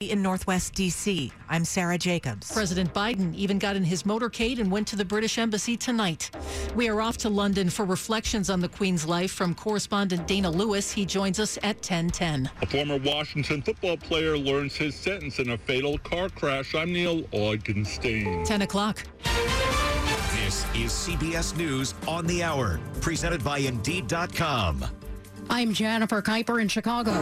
in Northwest D.C. I'm Sarah Jacobs. President Biden even got in his motorcade and went to the British Embassy tonight. We are off to London for reflections on the Queen's life from correspondent Dana Lewis. He joins us at 1010. A former Washington football player learns his sentence in a fatal car crash. I'm Neal Augenstein. 10 o'clock. This is CBS News on the Hour, presented by Indeed.com. I'm Jennifer Keiper in Chicago.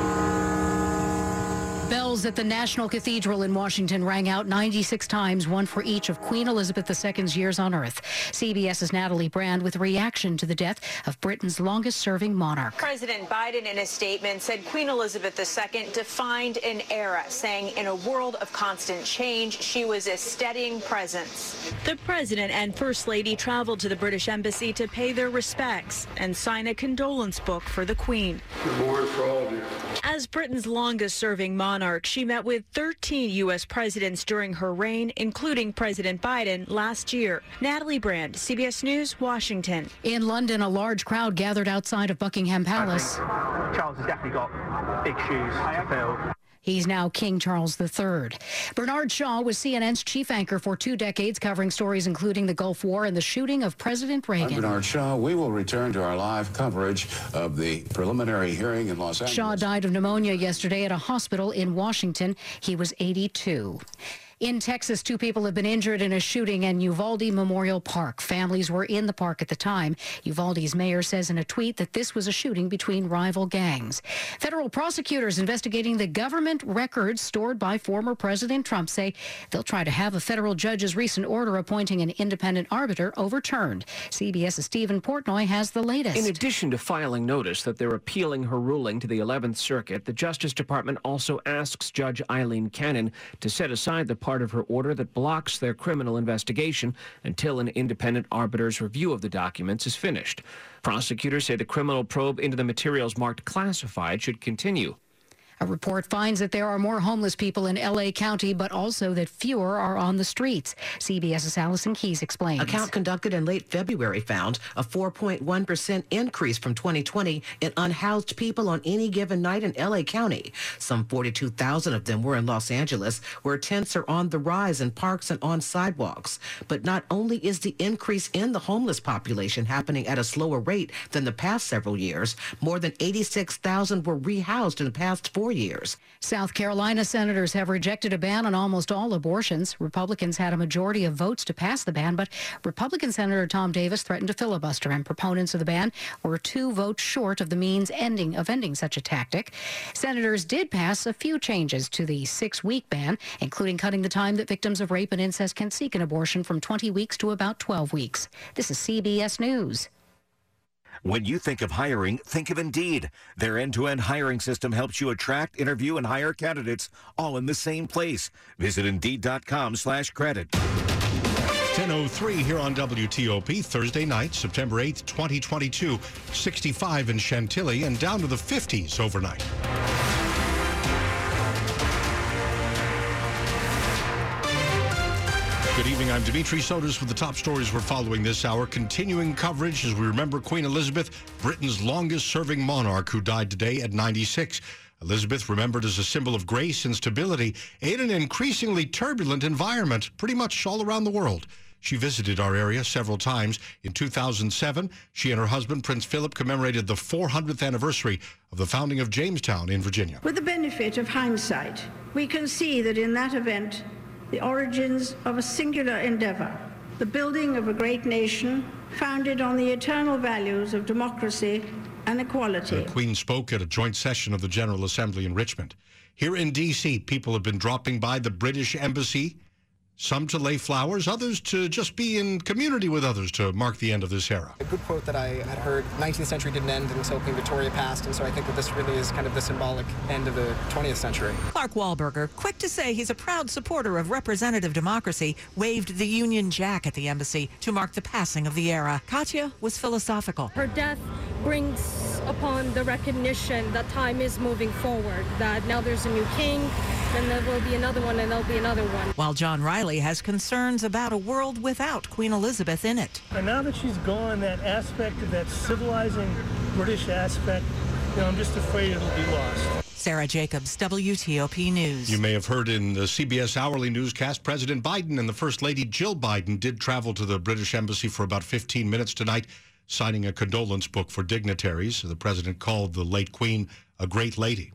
Bells at the National Cathedral in Washington rang out 96 times, one for each of Queen Elizabeth II's years on Earth. CBS's Natalie Brand with reaction to the death of Britain's longest serving monarch. President Biden, in a statement, said Queen Elizabeth II defined an era, saying, in a world of constant change, she was a steadying presence. The president and First Lady traveled to the British Embassy to pay their respects and sign a condolence book for the Queen. Good morning for all of you. As Britain's longest serving monarch, she met with 13 U.S. presidents during her reign, including President Biden last year. Natalie Brand, CBS News, Washington. In London, a large crowd gathered outside of Buckingham Palace. Charles has definitely got big shoes to fill. He's now King Charles III. Bernard Shaw was CNN's chief anchor for two decades, covering stories including the Gulf War and the shooting of President Reagan. I'm Bernard Shaw. We will return to our live coverage of the preliminary hearing in Los Angeles. Shaw died of pneumonia yesterday at a hospital in Washington. He was 82. In Texas, two people have been injured in a shooting in Uvalde Memorial Park. Families were in the park at the time. Uvalde's mayor says in a tweet that this was a shooting between rival gangs. Federal prosecutors investigating the government records stored by former President Trump say they'll try to have a federal judge's recent order appointing an independent arbiter overturned. CBS's Steven Portnoy has the latest. In addition to filing notice that they're appealing her ruling to the 11th Circuit, the Justice Department also asks Judge Aileen Cannon to set aside the part of her order that blocks their criminal investigation until an independent arbiter's review of the documents is finished. Prosecutors say the criminal probe into the materials marked classified should continue. A report finds that there are more homeless people in LA County, but also that fewer are on the streets. CBS's Allison Keyes explains. A count conducted in late February found a 4.1% increase from 2020 in unhoused people on any given night in LA County. Some 42,000 of them were in Los Angeles, where tents are on the rise in parks and on sidewalks. But not only is the increase in the homeless population happening at a slower rate than the past several years, more than 86,000 were rehoused in the past four years. South Carolina senators have rejected a ban on almost all abortions. Republicans had a majority of votes to pass the ban, but Republican Senator Tom Davis threatened to filibuster, and proponents of the ban were two votes short of the means ending of ending such a tactic. Senators did pass a few changes to the six-week ban, including cutting the time that victims of rape and incest can seek an abortion from 20 weeks to about 12 weeks. This is CBS News. When you think of hiring, think of Indeed. Their end-to-end hiring system helps you attract, interview, and hire candidates all in the same place. Visit Indeed.com slash credit. 10.03 here on WTOP, Thursday night, September 8th, 2022. 65 in Chantilly and down to the 50s overnight. Good evening. I'm Dimitri Sotis with the top stories we're following this hour. Continuing coverage as we remember Queen Elizabeth, Britain's longest serving monarch who died today at 96. Elizabeth, remembered as a symbol of grace and stability in an increasingly turbulent environment pretty much all around the world. She visited our area several times. In 2007, she and her husband, Prince Philip, commemorated the 400th anniversary of the founding of Jamestown in Virginia. With the benefit of hindsight, we can see that in that event, the origins of a singular endeavor, the building of a great nation founded on the eternal values of democracy and equality. The Queen spoke at a joint session of the General Assembly in Richmond. Here in D.C., people have been dropping by the British Embassy some to lay flowers, others to just be in community with others to mark the end of this era. A good quote that I had heard 19th century didn't end until Queen Victoria passed, and so I think that this really is kind of the symbolic end of the 20th century. Clark Wahlberger, quick to say he's a proud supporter of representative democracy, waved the Union Jack at the embassy to mark the passing of the era. Katya was philosophical. Her death brings upon the recognition that time is moving forward, that now there's a new king, and there will be another one, and there'll be another one. While John Riley has concerns about a world without Queen Elizabeth in it. And now that she's gone, that aspect of that civilizing British aspect, you know, I'm just afraid it'll be lost. Sarah Jacobs, WTOP News. You may have heard in the CBS hourly newscast, President Biden and the First Lady Jill Biden did travel to the British Embassy for about 15 minutes tonight, signing a condolence book for dignitaries. The president called the late Queen a great lady.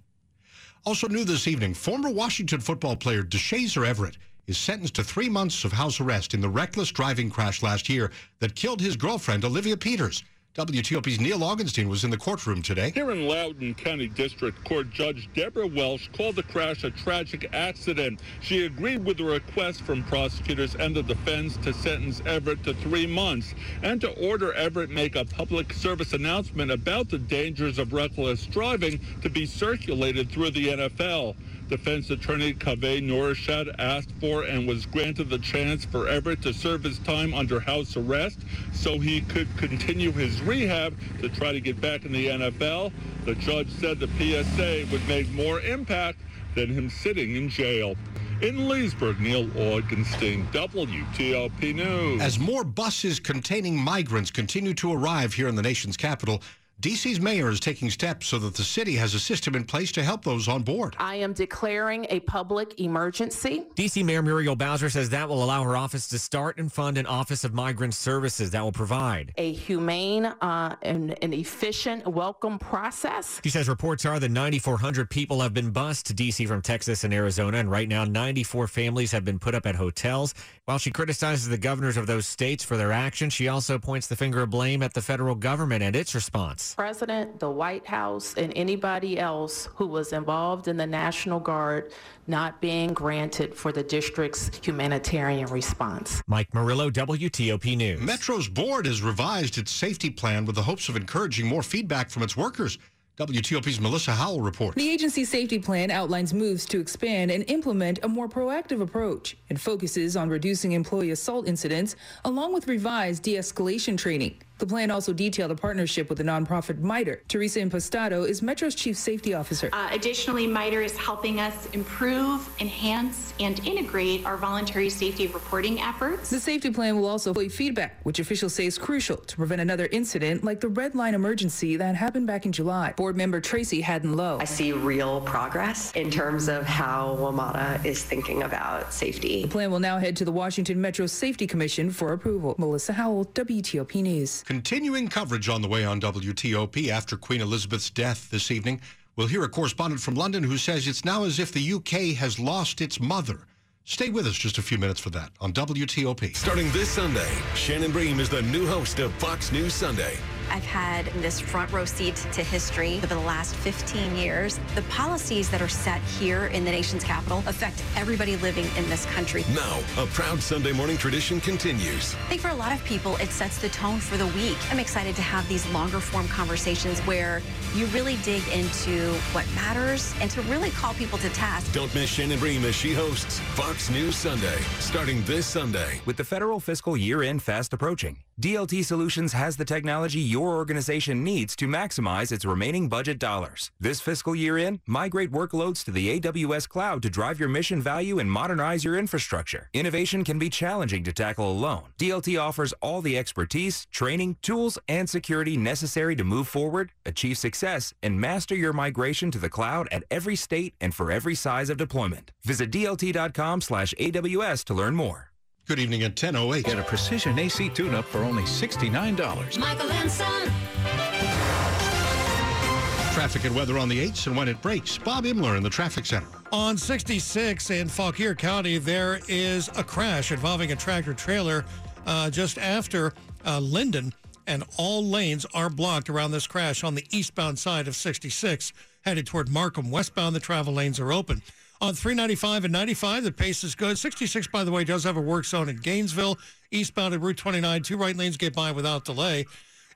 Also new this evening, former Washington football player Deshazor Everett is sentenced to three months of house arrest in the reckless driving crash last year that killed his girlfriend, Olivia Peters. WTOP's Neal Augenstein was in the courtroom today. Here in Loudoun County District Court, Judge Deborah Welsh called the crash a tragic accident. She agreed with the request from prosecutors and the defense to sentence Everett to three months and to order Everett make a public service announcement about the dangers of reckless driving to be circulated through the NFL. Defense attorney Kaveh Norshad asked for and was granted the chance for Everett to serve his time under house arrest so he could continue his rehab to try to get back in the NFL. The judge said the PSA would make more impact than him sitting in jail. In Leesburg, Neal Augenstein, WTOP News. As more buses containing migrants continue to arrive here in the nation's capital, DC's mayor is taking steps so that the city has a system in place to help those on board. I am declaring a public emergency. DC Mayor Muriel Bowser says that will allow her office to start and fund an Office of Migrant Services that will provide a humane uh, and an efficient welcome process. She says reports are that 9,400 people have been bused to DC from Texas and Arizona, and right now 94 families have been put up at hotels. While she criticizes the governors of those states for their action, she also points the finger of blame at the federal government and its response president, the White House, and anybody else who was involved in the National Guard not being granted for the district's humanitarian response. Mike Murillo, WTOP News. Metro's board has revised its safety plan with the hopes of encouraging more feedback from its workers. WTOP's Melissa Howell reports. The agency's safety plan outlines moves to expand and implement a more proactive approach. and focuses on reducing employee assault incidents along with revised de escalation training. The plan also detailed a partnership with the nonprofit MITRE. Teresa Impastato is Metro's chief safety officer. Uh, additionally, MITRE is helping us improve, enhance, and integrate our voluntary safety reporting efforts. The safety plan will also include feedback, which officials say is crucial to prevent another incident like the red line emergency that happened back in July. Board member Tracy Hadden Loh. I see real progress in terms of how WMATA is thinking about safety. The plan will now head to the Washington Metro Safety Commission for approval. Melissa Howell, WTOP News. Continuing coverage on the way on WTOP after Queen Elizabeth's death this evening. We'll hear a correspondent from London who says it's now as if the UK has lost its mother. Stay with us just a few minutes for that on WTOP. Starting this Sunday, Shannon Bream is the new host of Fox News Sunday. I've had this front row seat to history over the last 15 years. The policies that are set here in the nation's capital affect everybody living in this country. Now, a proud Sunday morning tradition continues. I think for a lot of people, it sets the tone for the week. I'm excited to have these longer form conversations where you really dig into what matters and to really call people to task. Don't miss Shannon Bream as she hosts Fox News Sunday, starting this Sunday. With the federal fiscal year end fast approaching, DLT Solutions has the technology your organization needs to maximize its remaining budget dollars. This fiscal year in, migrate workloads to the AWS cloud to drive your mission value and modernize your infrastructure. Innovation can be challenging to tackle alone. DLT offers all the expertise, training, tools, and security necessary to move forward, achieve success, and master your migration to the cloud at every state and for every size of deployment. Visit DLT.com slash AWS to learn more. Good evening at 10.08. Get a precision AC tune-up for only $69. Michael and Son. Traffic and weather on the 8s and when it breaks. Bob Imler in the traffic center. On 66 in Fauquier County, there is a crash involving a tractor trailer uh, just after uh, Linden, and all lanes are blocked around this crash on the eastbound side of 66, headed toward Markham. Westbound, the travel lanes are open. On 395 and 95, the pace is good. 66, by the way, does have a work zone in Gainesville. Eastbound at Route 29, two right lanes get by without delay.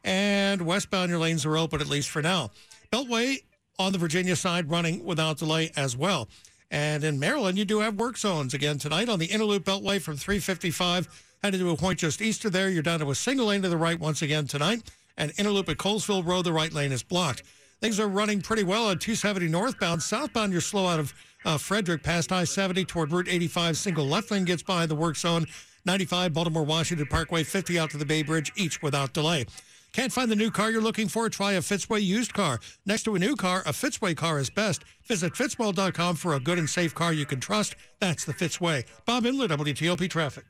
And westbound, your lanes are open, at least for now. Beltway on the Virginia side running without delay as well. And in Maryland, you do have work zones again tonight on the inner loop Beltway from 355 headed to a point just east of there. You're down to a single lane to the right once again tonight. and Inner loop at Colesville Road. The right lane is blocked. Things are running pretty well on 270 northbound. Southbound, you're slow out of uh, Frederick past I 70 toward Route 85. Single left lane gets by the work zone. 95 Baltimore Washington Parkway, 50 out to the Bay Bridge, each without delay. Can't find the new car you're looking for? Try a Fitzway used car. Next to a new car, a Fitzway car is best. Visit fitzway.com for a good and safe car you can trust. That's the Fitzway. Bob Imler, WTOP Traffic.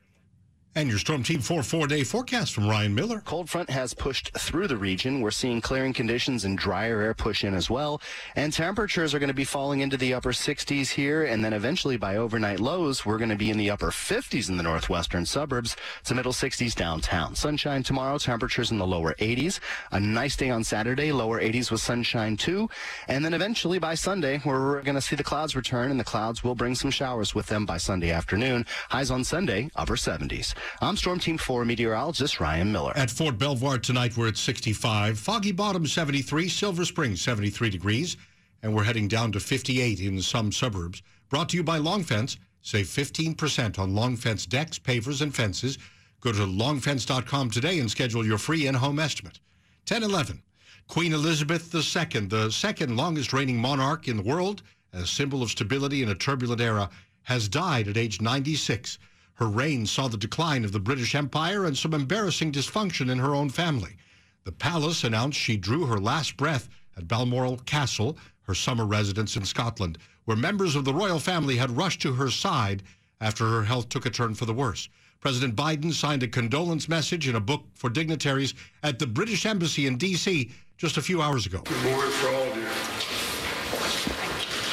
And your Storm Team 4 four day forecast from Ryan Miller. Cold front has pushed through the region. We're seeing clearing conditions and drier air push in as well. And temperatures are going to be falling into the upper 60s here. And then eventually by overnight lows, we're going to be in the upper 50s in the northwestern suburbs to middle 60s downtown. Sunshine tomorrow, temperatures in the lower 80s. A nice day on Saturday, lower 80s with sunshine too. And then eventually by Sunday, we're going to see the clouds return and the clouds will bring some showers with them by Sunday afternoon. Highs on Sunday, upper 70s. I'm Storm Team 4 meteorologist Ryan Miller. At Fort Belvoir tonight, we're at 65. Foggy Bottom, 73. Silver Spring, 73 degrees. And we're heading down to 58 in some suburbs. Brought to you by Long Fence. Save 15% on Long Fence decks, pavers, and fences. Go to longfence.com today and schedule your free in-home estimate. 1011. Queen Elizabeth II, the second longest reigning monarch in the world, a symbol of stability in a turbulent era, has died at age 96. Her reign saw the decline of the British Empire and some embarrassing dysfunction in her own family. The palace announced she drew her last breath at Balmoral Castle, her summer residence in Scotland, where members of the royal family had rushed to her side after her health took a turn for the worse. President Biden signed a condolence message in a book for dignitaries at the British Embassy in D.C. just a few hours ago. Good morning for all of you.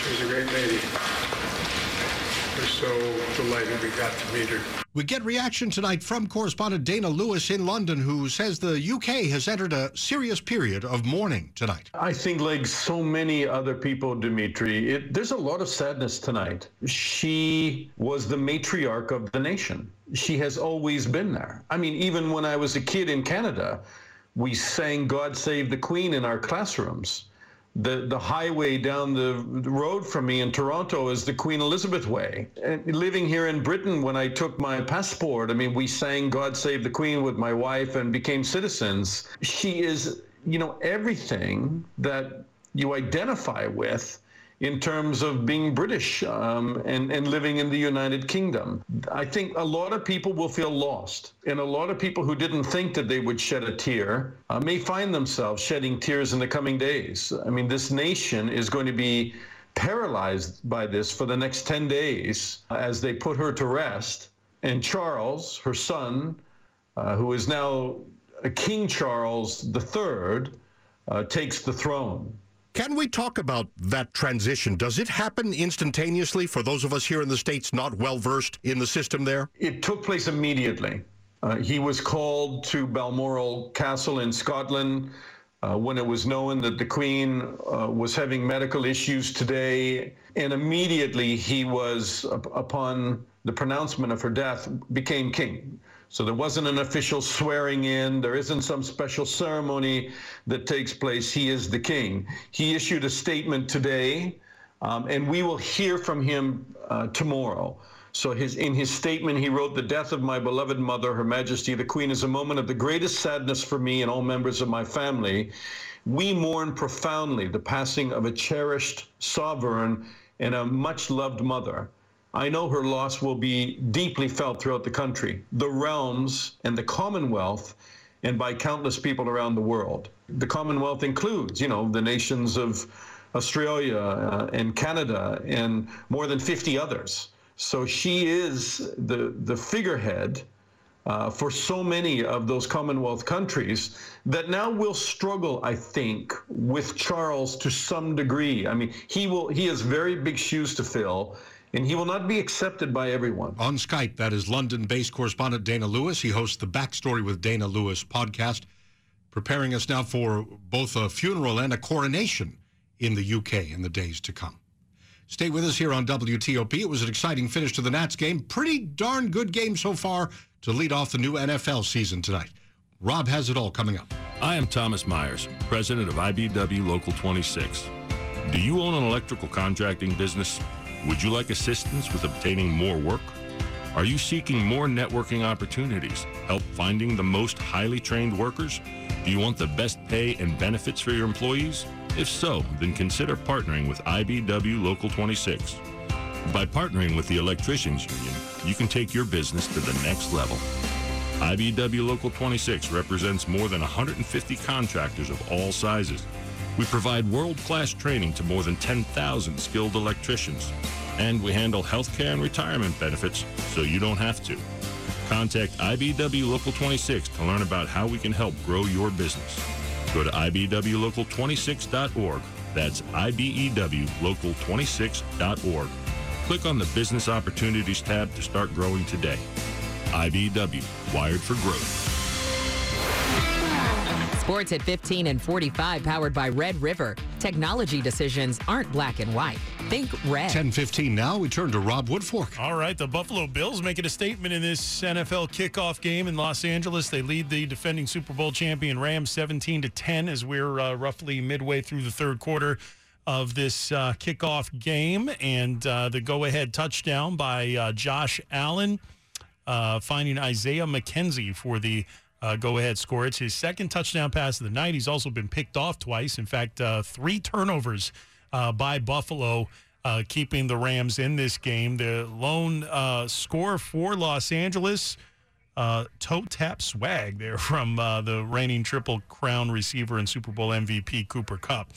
She's a great lady. We're so delighted we got to meet her. We get reaction tonight from correspondent Dana Lewis in London, who says the UK has entered a serious period of mourning tonight. I think, like so many other people, Dimitri, it, there's a lot of sadness tonight. She was the matriarch of the nation. She has always been there. I mean, even when I was a kid in Canada, we sang God Save the Queen in our classrooms the the highway down the road from me in Toronto is the Queen Elizabeth Way. And living here in Britain, when I took my passport, I mean, we sang "God Save the Queen" with my wife and became citizens. She is, you know, everything that you identify with in terms of being British um, and, and living in the United Kingdom. I think a lot of people will feel lost. And a lot of people who didn't think that they would shed a tear uh, may find themselves shedding tears in the coming days. I mean, this nation is going to be paralyzed by this for the next 10 days as they put her to rest. And Charles, her son, uh, who is now King Charles III, uh, takes the throne. Can we talk about that transition? Does it happen instantaneously for those of us here in the States not well versed in the system there? It took place immediately. Uh, he was called to Balmoral Castle in Scotland uh, when it was known that the Queen uh, was having medical issues today. And immediately he was, upon the pronouncement of her death, became king. So there wasn't an official swearing in. There isn't some special ceremony that takes place. He is the king. He issued a statement today, um, and we will hear from him uh, tomorrow. So his, in his statement, he wrote, The death of my beloved mother, Her Majesty the Queen, is a moment of the greatest sadness for me and all members of my family. We mourn profoundly the passing of a cherished sovereign and a much loved mother. I know her loss will be deeply felt throughout the country, the realms, and the Commonwealth, and by countless people around the world. The Commonwealth includes, you know, the nations of Australia uh, and Canada and more than 50 others. So she is the, the figurehead uh, for so many of those Commonwealth countries that now will struggle, I think, with Charles to some degree. I mean, he will he has very big shoes to fill and he will not be accepted by everyone. On Skype, that is London based correspondent Dana Lewis. He hosts the Backstory with Dana Lewis podcast, preparing us now for both a funeral and a coronation in the UK in the days to come. Stay with us here on WTOP. It was an exciting finish to the Nats game. Pretty darn good game so far to lead off the new NFL season tonight. Rob has it all coming up. I am Thomas Myers, president of IBEW Local 26. Do you own an electrical contracting business? Would you like assistance with obtaining more work? Are you seeking more networking opportunities, help finding the most highly trained workers? Do you want the best pay and benefits for your employees? If so, then consider partnering with IBEW Local 26. By partnering with the Electricians Union, you can take your business to the next level. IBEW Local 26 represents more than 150 contractors of all sizes. We provide world-class training to more than 10,000 skilled electricians. And we handle healthcare and retirement benefits so you don't have to. Contact IBEW Local 26 to learn about how we can help grow your business. Go to IBEWLocal26.org. That's IBEWLocal26.org. Click on the Business Opportunities tab to start growing today. IBEW, wired for growth. Sports at 15 and 45, powered by Red River. Technology decisions aren't black and white. Think red. 1015 now. We turn to Rob Woodfork. All right, the Buffalo Bills making a statement in this NFL kickoff game in Los Angeles. They lead the defending Super Bowl champion Rams 17 to 10 as we're uh, roughly midway through the third quarter of this uh, kickoff game, and uh, the go-ahead touchdown by uh, Josh Allen, uh, finding Isaiah McKenzie for the uh, go-ahead score. It's his second touchdown pass of the night. He's also been picked off twice. In fact, uh, three turnovers uh, by Buffalo, uh, keeping the Rams in this game. The lone uh, score for Los Angeles. Uh, toe tap swag there from the reigning Triple Crown receiver and Super Bowl MVP Cooper Kupp.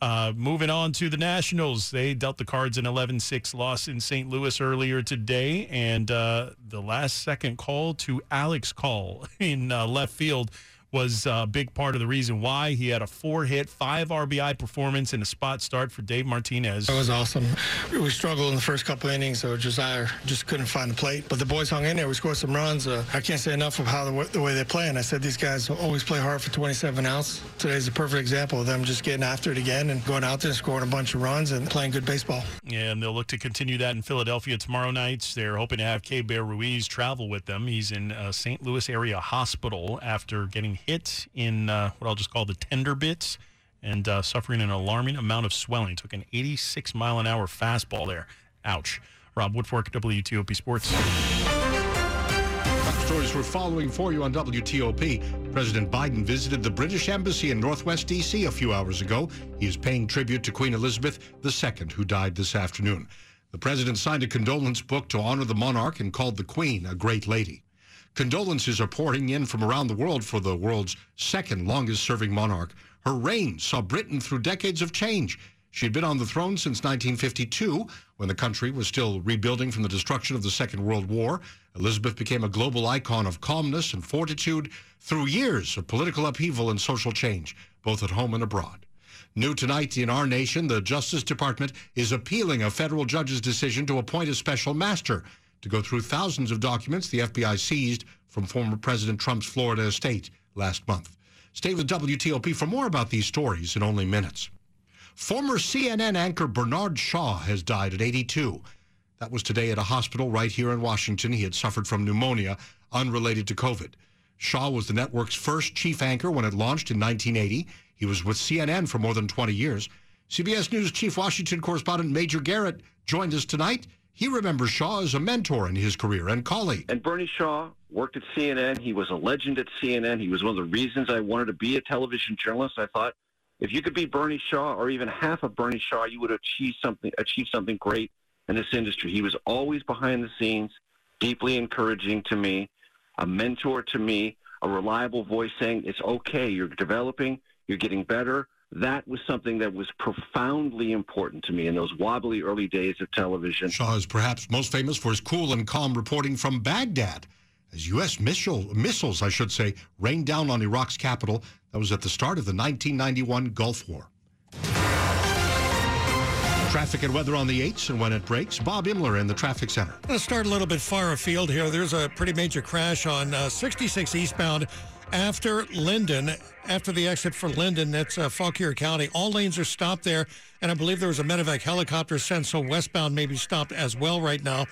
Uh, moving on to the Nationals, they dealt the Cards an 11 6 loss in St. Louis earlier today. And uh, the last second call to Alex Call in uh, left field was a big part of the reason why he had a four hit, five RBI performance and a spot start for Dave Martinez. That was awesome. We struggled in the first couple innings, so Josiah just couldn't find the plate. But the boys hung in there. We scored some runs. Uh, I can't say enough of how the, the, way they play. And I said these guys always play hard for 27 outs. Today's a perfect example of them just getting after it again and going out there and scoring a bunch of runs and playing good baseball. Yeah, and they'll look to continue that in Philadelphia tomorrow night. They're hoping to have Keibert Ruiz travel with them. He's in a St. Louis area hospital after getting hit in uh, what I'll just call the tender bits and uh, suffering an alarming amount of swelling. Took an 86 mile an hour fastball there. Ouch. Rob Woodfork, WTOP Sports. Stories we're following for you on WTOP. President Biden visited the British Embassy in Northwest D.C. a few hours ago. He is paying tribute to Queen Elizabeth II, who died this afternoon. The president signed a condolence book to honor the monarch and called the Queen a great lady. Condolences are pouring in from around the world for the world's second longest serving monarch. Her reign saw Britain through decades of change. She had been on the throne since 1952, when the country was still rebuilding from the destruction of the Second World War. Elizabeth became a global icon of calmness and fortitude through years of political upheaval and social change, both at home and abroad. New tonight in our nation, the Justice Department is appealing a federal judge's decision to appoint a special master to go through thousands of documents the FBI seized from former President Trump's Florida estate last month. Stay with WTOP for more about these stories in only minutes. Former CNN anchor Bernard Shaw has died at 82. That was today at a hospital right here in Washington. He had suffered from pneumonia unrelated to COVID. Shaw was the network's first chief anchor when it launched in 1980. He was with CNN for more than 20 years. CBS News Chief Washington correspondent Major Garrett joined us tonight. He remembers Shaw as a mentor in his career and colleague. And Bernie Shaw worked at CNN. He was a legend at CNN. He was one of the reasons I wanted to be a television journalist. I thought if you could be Bernie Shaw or even half of Bernie Shaw, you would achieve something achieve something great in this industry. He was always behind the scenes, deeply encouraging to me, a mentor to me, a reliable voice saying it's okay, you're developing, you're getting better that was something that was profoundly important to me in those wobbly early days of television. Shaw is perhaps most famous for his cool and calm reporting from Baghdad as U.S. Missile, missiles, I should say, rained down on Iraq's capital. That was at the start of the 1991 Gulf War. Traffic and weather on the 8s and when it breaks. Bob Imler in the traffic center. Let's start a little bit far afield here. There's a pretty major crash on uh, 66 eastbound after Linden, after the exit for Linden, that's uh, Fauquier County. All lanes are stopped there, and I believe there was a medevac helicopter sent, so westbound may be stopped as well right now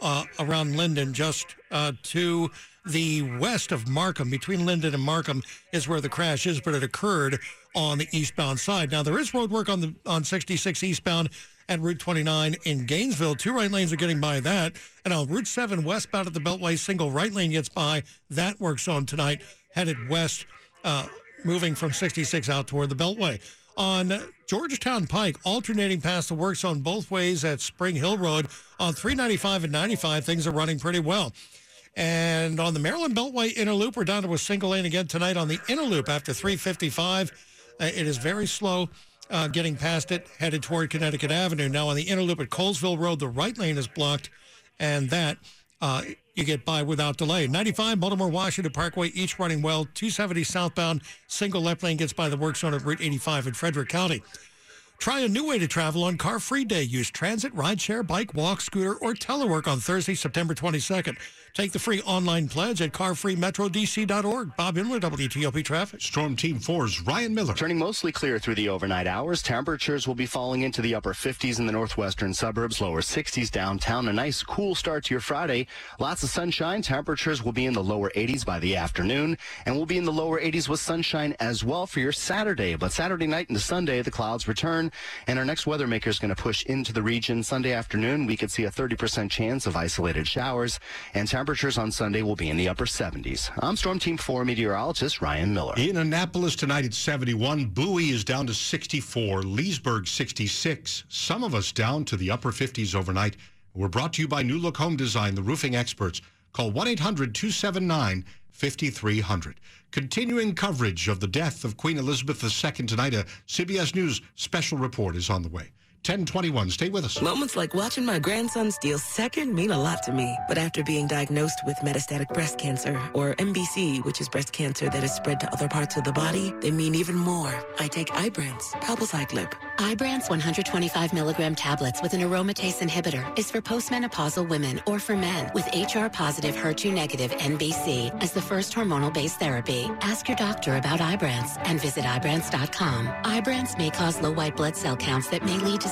uh, around Linden, just uh, to the west of Markham. Between Linden and Markham is where the crash is, but it occurred on the eastbound side. Now there is road work on the on 66 eastbound at Route 29 in Gainesville. Two right lanes are getting by that, and on Route 7 westbound at the Beltway, single right lane gets by. That works on tonight headed west uh, moving from 66 out toward the Beltway. On Georgetown Pike, alternating past the works on both ways at Spring Hill Road on 395 and 95, things are running pretty well. And on the Maryland Beltway inner loop, we're down to a single lane again tonight on the inner loop after 355. Uh, it is very slow uh, getting past it, headed toward Connecticut Avenue. Now on the inner loop at Colesville Road, the right lane is blocked, and that uh, you get by without delay. 95 Baltimore Washington Parkway, each running well. 270 southbound, single left lane gets by the work zone at Route 85 in Frederick County. Try a new way to travel on Car Free Day. Use transit, rideshare, bike, walk, scooter, or telework on Thursday, September 22nd. Take the free online pledge at carfreemetrodc.org. Bob Imler, WTOP Traffic. Storm Team 4's Ryan Miller. Turning mostly clear through the overnight hours. Temperatures will be falling into the upper 50s in the northwestern suburbs, lower 60s downtown. A nice cool start to your Friday. Lots of sunshine. Temperatures will be in the lower 80s by the afternoon, and we'll be in the lower 80s with sunshine as well for your Saturday. But Saturday night into Sunday, the clouds return, and our next weather maker is going to push into the region. Sunday afternoon, we could see a 30% chance of isolated showers, and temperatures on Sunday will be in the upper 70s. I'm Storm Team 4 meteorologist Ryan Miller. In Annapolis tonight it's 71. Bowie is down to 64. Leesburg 66. Some of us down to the upper 50s overnight. We're brought to you by New Look Home Design, the roofing experts. Call 1 800 279 5300. Continuing coverage of the death of Queen Elizabeth II tonight. A CBS News special report is on the way. 1021. Stay with us. Moments like watching my grandson steal second mean a lot to me. But after being diagnosed with metastatic breast cancer, or MBC, which is breast cancer that has spread to other parts of the body, they mean even more. I take Ibrance, palbociclib. Ibrance 125 milligram tablets with an aromatase inhibitor is for postmenopausal women or for men with HR positive HER2 negative MBC as the first hormonal based therapy. Ask your doctor about Ibrance and visit Ibrance.com. Ibrance may cause low white blood cell counts that may lead to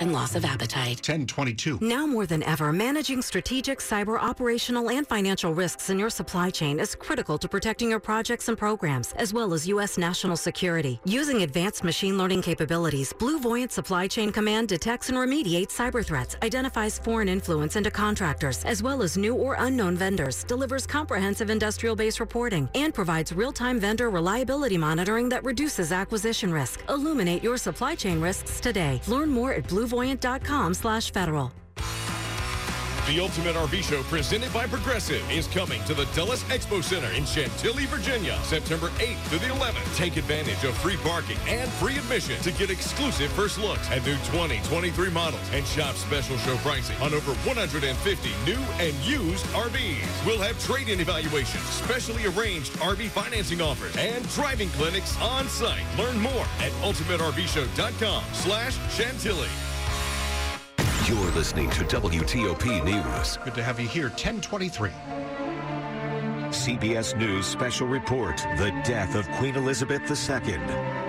and loss of appetite. 1022. Now more than ever, managing strategic cyber operational and financial risks in your supply chain is critical to protecting your projects and programs, as well as U.S. national security. Using advanced machine learning capabilities, BlueVoyant Supply Chain Command detects and remediates cyber threats, identifies foreign influence into contractors, as well as new or unknown vendors, delivers comprehensive industrial base reporting, and provides real time vendor reliability monitoring that reduces acquisition risk. Illuminate your supply chain risks today. Learn more at bluevoyant.com slash federal. The Ultimate RV Show presented by Progressive is coming to the Dulles Expo Center in Chantilly, Virginia, September 8th through the 11th. Take advantage of free parking and free admission to get exclusive first looks at new 2023 models and shop special show pricing on over 150 new and used RVs. We'll have trade-in evaluations, specially arranged RV financing offers, and driving clinics on site. Learn more at ultimatervshow.com slash Chantilly. You're listening to WTOP News. Good to have you here. 1023. CBS News special report The death of Queen Elizabeth II.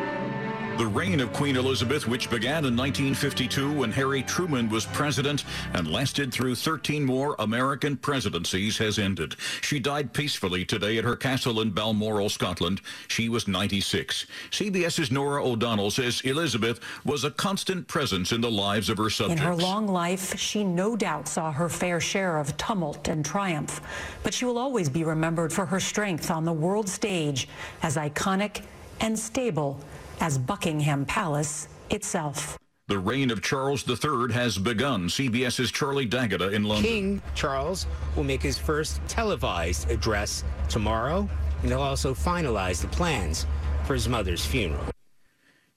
The reign of Queen Elizabeth, which began in 1952 when Harry Truman was president and lasted through 13 more American presidencies, has ended. She died peacefully today at her castle in Balmoral, Scotland. She was 96. CBS's Norah O'Donnell says Elizabeth was a constant presence in the lives of her subjects. In her long life, she no doubt saw her fair share of tumult and triumph, but she will always be remembered for her strength on the world stage as iconic and stable as Buckingham Palace itself. The reign of Charles III has begun. CBS's Charlie D'Agata in London. King Charles will make his first televised address tomorrow, and he'll also finalize the plans for his mother's funeral.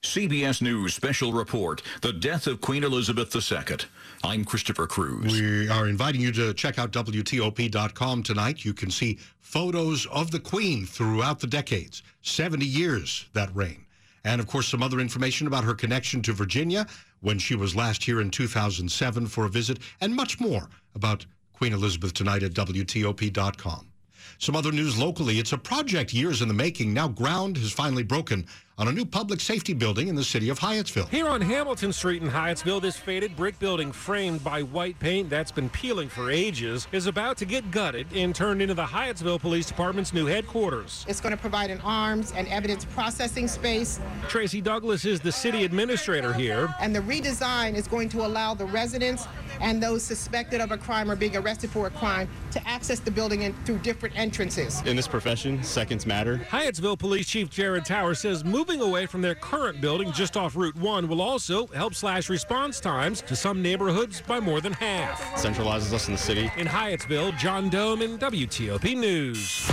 CBS News special report The Death of Queen Elizabeth II. I'm Christopher Cruise. We are inviting you to check out WTOP.com tonight. You can see photos of the Queen throughout the decades, 70 years that reign. And of course, some other information about her connection to Virginia when she was last here in 2007 for a visit, and much more about Queen Elizabeth tonight at WTOP.com. Some other news locally. It's a project years in the making. Now ground has finally broken on a new public safety building in the city of Hyattsville. Here on Hamilton Street in Hyattsville, this faded brick building framed by white paint that's been peeling for ages is about to get gutted and turned into the Hyattsville Police Department's new headquarters. It's going to provide an arms and evidence processing space. Tracy Douglas is the city administrator here. And the redesign is going to allow the residents and those suspected of a crime or being arrested for a crime to access the building in, through different entrances. In this profession, seconds matter. Hyattsville Police Chief Jared Tower says moving away from their current building just off Route 1 will also help slash response times to some neighborhoods by more than half. Centralizes us in the city. In Hyattsville, John Domen WTOP News.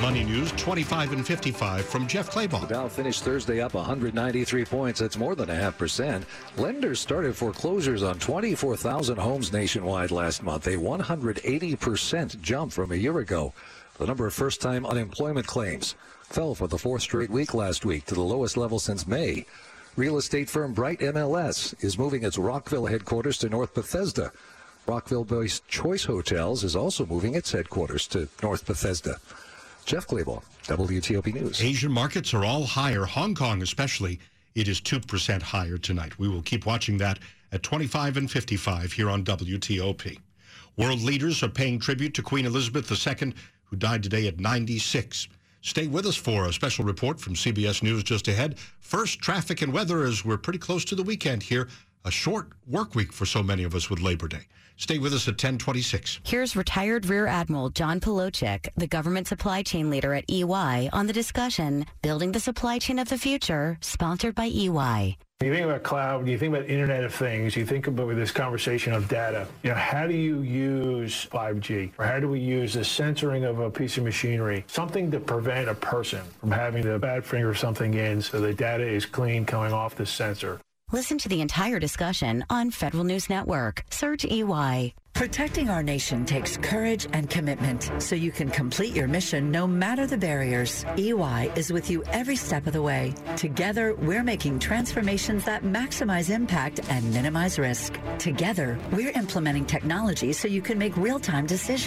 Money News 25 and 55 from Jeff Clabaugh. The Dow finished Thursday up 193 points. That's more than a half percent. Lenders started foreclosures on 24,000 homes nationwide last month, a 180% jump from a year ago. The number of first time unemployment claims fell for the fourth straight week last week to the lowest level since May. Real estate firm Bright MLS is moving its Rockville headquarters to North Bethesda. Rockville based Choice Hotels is also moving its headquarters to North Bethesda. Jeff Clabaugh, WTOP News. Asian markets are all higher, Hong Kong especially. It is 2% higher tonight. We will keep watching that at 25 and 55 here on WTOP. World leaders are paying tribute to Queen Elizabeth II, who died today at 96. Stay with us for a special report from CBS News just ahead. First, traffic and weather as we're pretty close to the weekend here. A short work week for so many of us with Labor Day. Stay with us at 1026. Here's retired Rear Admiral John Polowczyk, the government supply chain leader at EY, on the discussion Building the Supply Chain of the Future, sponsored by EY. You think about cloud, you think about Internet of Things, you think about this conversation of data. You know, how do you use 5G? Or how do we use the censoring of a piece of machinery? Something to prevent a person from having to bad finger something in so the data is clean coming off the sensor. Listen to the entire discussion on Federal News Network. Search EY. Protecting our nation takes courage and commitment so you can complete your mission no matter the barriers. EY is with you every step of the way. Together, we're making transformations that maximize impact and minimize risk. Together, we're implementing technology so you can make real-time decisions.